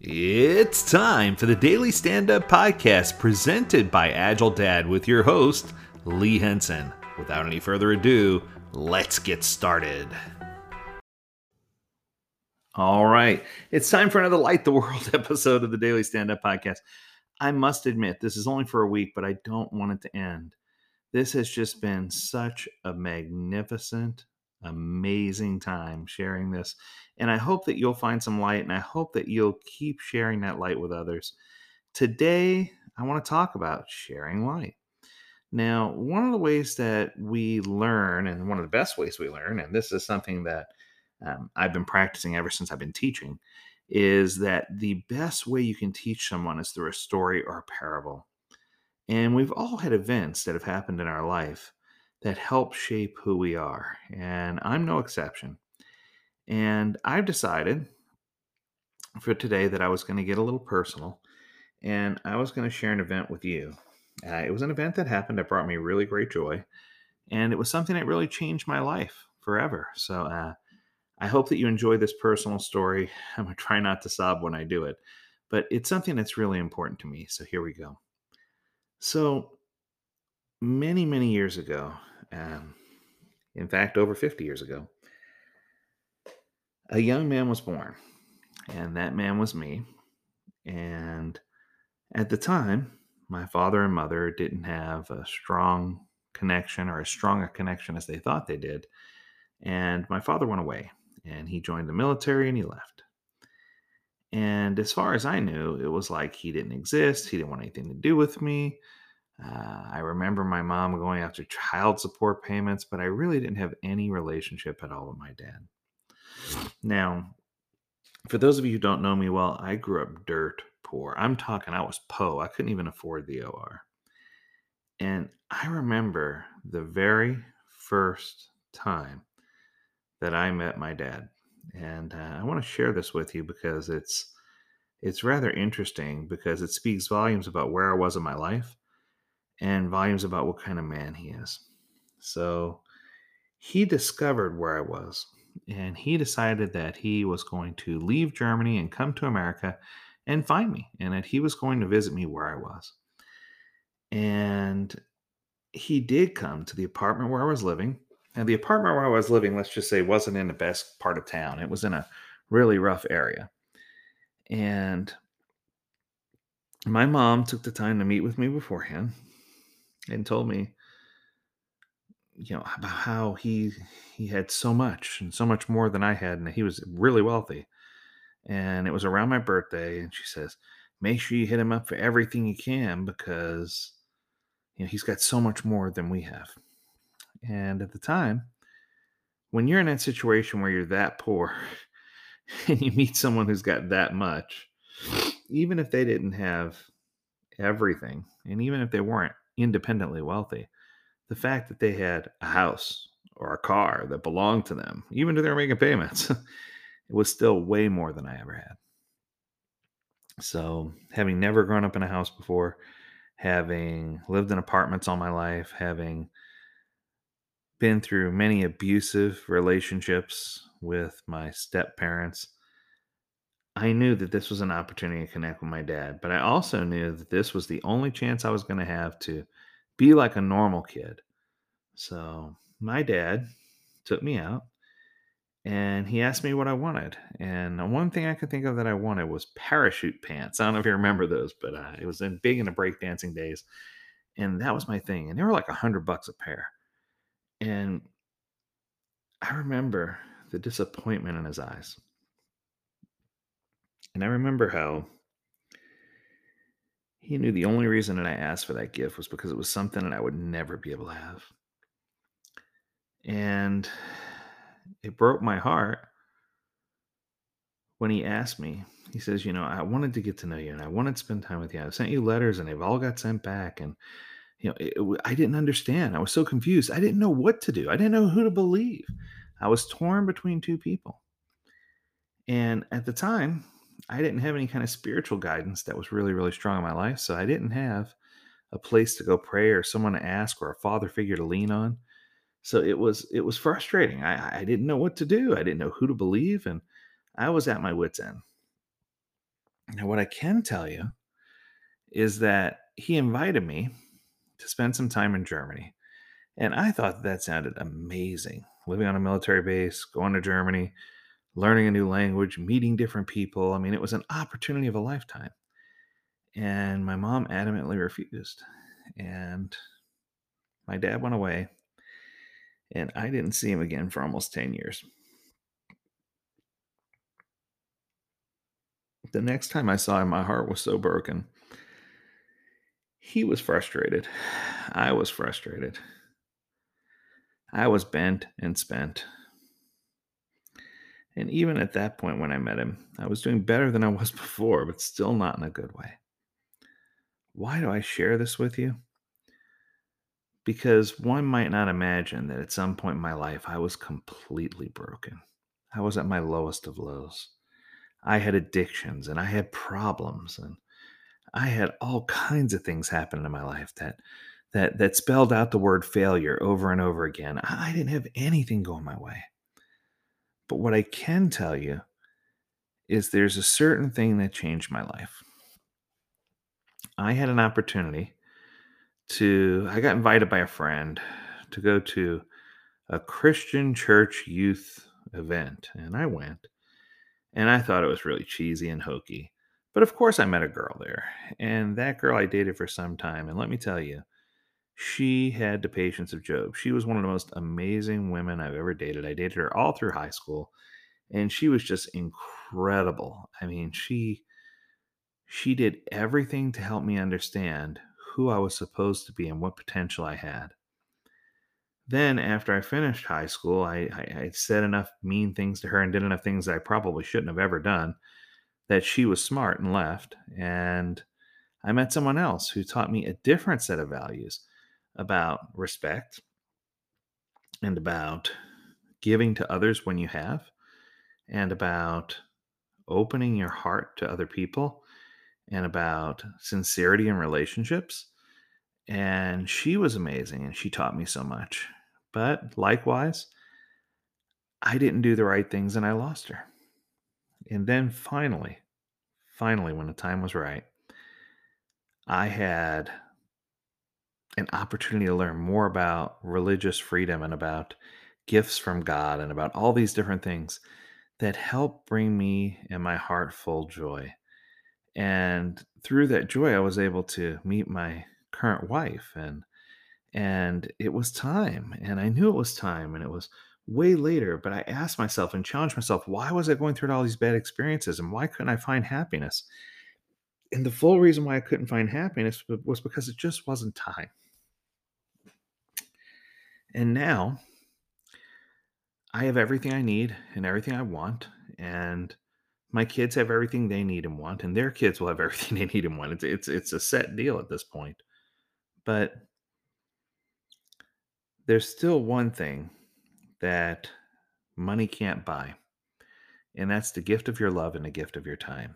It's time for the Daily Stand Up Podcast presented by Agile Dad with your host, Lee Henson. Without any further ado, let's get started. All right, it's time for another Light the World episode of the Daily Stand Up Podcast. I must admit, this is only for a week, but I don't want it to end. This has just been such a magnificent, amazing time sharing this. And I hope that you'll find some light and I hope that you'll keep sharing that light with others. Today, I want to talk about sharing light. Now, one of the ways that we learn, and one of the best ways we learn, and this is something that um, I've been practicing ever since I've been teaching, is that the best way you can teach someone is through a story or a parable. And we've all had events that have happened in our life that help shape who we are. And I'm no exception. And I've decided for today that I was going to get a little personal and I was going to share an event with you. Uh, it was an event that happened that brought me really great joy. And it was something that really changed my life forever. So uh, I hope that you enjoy this personal story. I'm going to try not to sob when I do it, but it's something that's really important to me. So here we go. So many, many years ago, um, in fact, over 50 years ago, a young man was born, and that man was me. And at the time, my father and mother didn't have a strong connection or as strong a connection as they thought they did. And my father went away and he joined the military and he left. And as far as I knew, it was like he didn't exist. He didn't want anything to do with me. Uh, I remember my mom going after child support payments, but I really didn't have any relationship at all with my dad. Now, for those of you who don't know me well, I grew up dirt poor. I'm talking, I was po. I couldn't even afford the OR. And I remember the very first time that I met my dad. And uh, I want to share this with you because it's it's rather interesting because it speaks volumes about where I was in my life and volumes about what kind of man he is. So he discovered where I was and he decided that he was going to leave Germany and come to America and find me and that he was going to visit me where I was. And he did come to the apartment where I was living. And the apartment where I was living, let's just say, wasn't in the best part of town. It was in a really rough area. And my mom took the time to meet with me beforehand and told me you know about how he he had so much and so much more than I had and he was really wealthy. And it was around my birthday and she says make sure you hit him up for everything you can because you know he's got so much more than we have. And at the time when you're in that situation where you're that poor and you meet someone who's got that much even if they didn't have everything and even if they weren't independently wealthy. The fact that they had a house or a car that belonged to them, even if they were making payments, it was still way more than I ever had. So, having never grown up in a house before, having lived in apartments all my life, having been through many abusive relationships with my step parents, I knew that this was an opportunity to connect with my dad, but I also knew that this was the only chance I was going to have to be like a normal kid. So my dad took me out and he asked me what I wanted. And the one thing I could think of that I wanted was parachute pants. I don't know if you remember those, but uh, it was in big in the breakdancing days. And that was my thing. And they were like a hundred bucks a pair. And I remember the disappointment in his eyes. And I remember how he knew the only reason that I asked for that gift was because it was something that I would never be able to have. And it broke my heart when he asked me. He says, You know, I wanted to get to know you and I wanted to spend time with you. I sent you letters and they've all got sent back. And, you know, it, it, I didn't understand. I was so confused. I didn't know what to do. I didn't know who to believe. I was torn between two people. And at the time, I didn't have any kind of spiritual guidance that was really, really strong in my life. So I didn't have a place to go pray or someone to ask or a father figure to lean on. So it was it was frustrating. I, I didn't know what to do. I didn't know who to believe, and I was at my wits' end. Now, what I can tell you is that he invited me to spend some time in Germany. And I thought that sounded amazing. Living on a military base, going to Germany, learning a new language, meeting different people. I mean, it was an opportunity of a lifetime. And my mom adamantly refused. And my dad went away, and I didn't see him again for almost 10 years. The next time I saw him, my heart was so broken. He was frustrated. I was frustrated. I was bent and spent. And even at that point, when I met him, I was doing better than I was before, but still not in a good way. Why do I share this with you? Because one might not imagine that at some point in my life, I was completely broken. I was at my lowest of lows. I had addictions and I had problems and I had all kinds of things happen in my life that that that spelled out the word failure over and over again. I didn't have anything going my way. But what I can tell you is there's a certain thing that changed my life. I had an opportunity to, I got invited by a friend to go to a Christian church youth event, and I went. And I thought it was really cheesy and hokey. But of course, I met a girl there, and that girl I dated for some time. And let me tell you, she had the patience of Job. She was one of the most amazing women I've ever dated. I dated her all through high school, and she was just incredible. I mean, she she did everything to help me understand who I was supposed to be and what potential I had. Then, after I finished high school, I, I, I said enough mean things to her and did enough things I probably shouldn't have ever done that she was smart and left. And I met someone else who taught me a different set of values about respect and about giving to others when you have and about opening your heart to other people and about sincerity in relationships. And she was amazing and she taught me so much. But likewise, I didn't do the right things and I lost her. And then finally, finally, when the time was right, I had an opportunity to learn more about religious freedom and about gifts from God and about all these different things that help bring me and my heart full joy. And through that joy, I was able to meet my current wife and and it was time and I knew it was time and it was way later, but I asked myself and challenged myself, why was I going through all these bad experiences and why couldn't I find happiness? And the full reason why I couldn't find happiness was because it just wasn't time. And now I have everything I need and everything I want. And my kids have everything they need and want, and their kids will have everything they need and want. It's it's it's a set deal at this point. But there's still one thing that money can't buy, and that's the gift of your love and the gift of your time.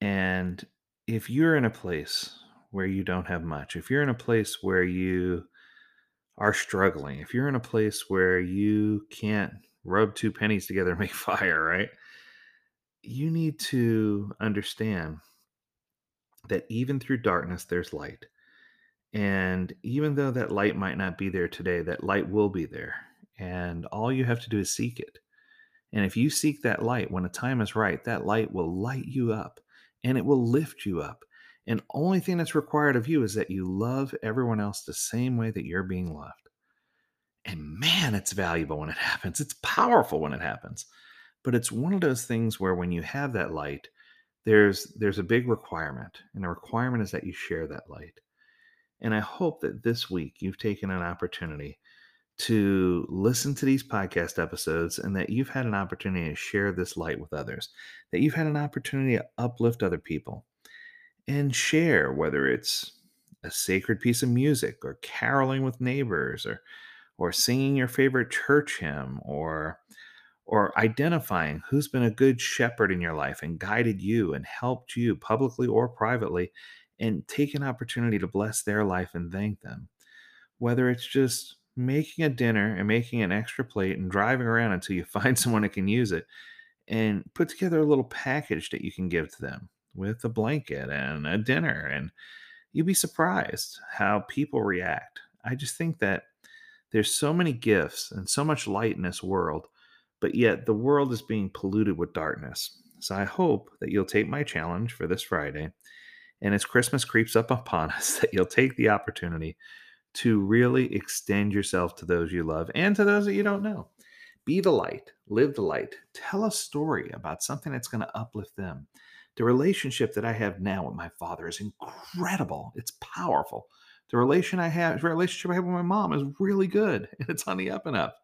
And if you're in a place where you don't have much, if you're in a place where you are struggling, if you're in a place where you can't rub two pennies together and make fire, right? You need to understand that even through darkness, there's light. And even though that light might not be there today, that light will be there. And all you have to do is seek it. And if you seek that light when the time is right, that light will light you up and it will lift you up and only thing that's required of you is that you love everyone else the same way that you're being loved. And man, it's valuable when it happens. It's powerful when it happens. But it's one of those things where when you have that light, there's there's a big requirement. And the requirement is that you share that light. And I hope that this week you've taken an opportunity to listen to these podcast episodes and that you've had an opportunity to share this light with others, that you've had an opportunity to uplift other people and share whether it's a sacred piece of music or caroling with neighbors or or singing your favorite church hymn or or identifying who's been a good shepherd in your life and guided you and helped you publicly or privately and take an opportunity to bless their life and thank them. Whether it's just making a dinner and making an extra plate and driving around until you find someone that can use it and put together a little package that you can give to them with a blanket and a dinner. And you'd be surprised how people react. I just think that there's so many gifts and so much light in this world, but yet the world is being polluted with darkness. So I hope that you'll take my challenge for this Friday. And as Christmas creeps up upon us, that you'll take the opportunity to really extend yourself to those you love and to those that you don't know. Be the light, live the light, tell a story about something that's going to uplift them. The relationship that I have now with my father is incredible. It's powerful. The relation I have, relationship I have with my mom is really good, and it's on the up and up.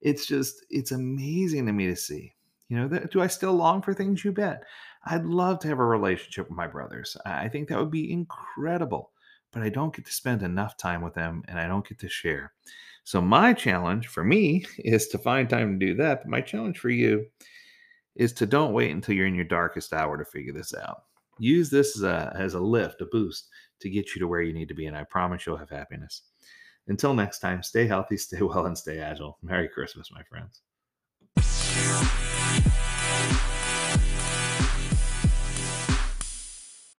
It's just, it's amazing to me to see. You know, that, do I still long for things? You bet. I'd love to have a relationship with my brothers. I think that would be incredible but I don't get to spend enough time with them and I don't get to share. So, my challenge for me is to find time to do that. But my challenge for you is to don't wait until you're in your darkest hour to figure this out. Use this as a, as a lift, a boost to get you to where you need to be. And I promise you'll have happiness. Until next time, stay healthy, stay well, and stay agile. Merry Christmas, my friends.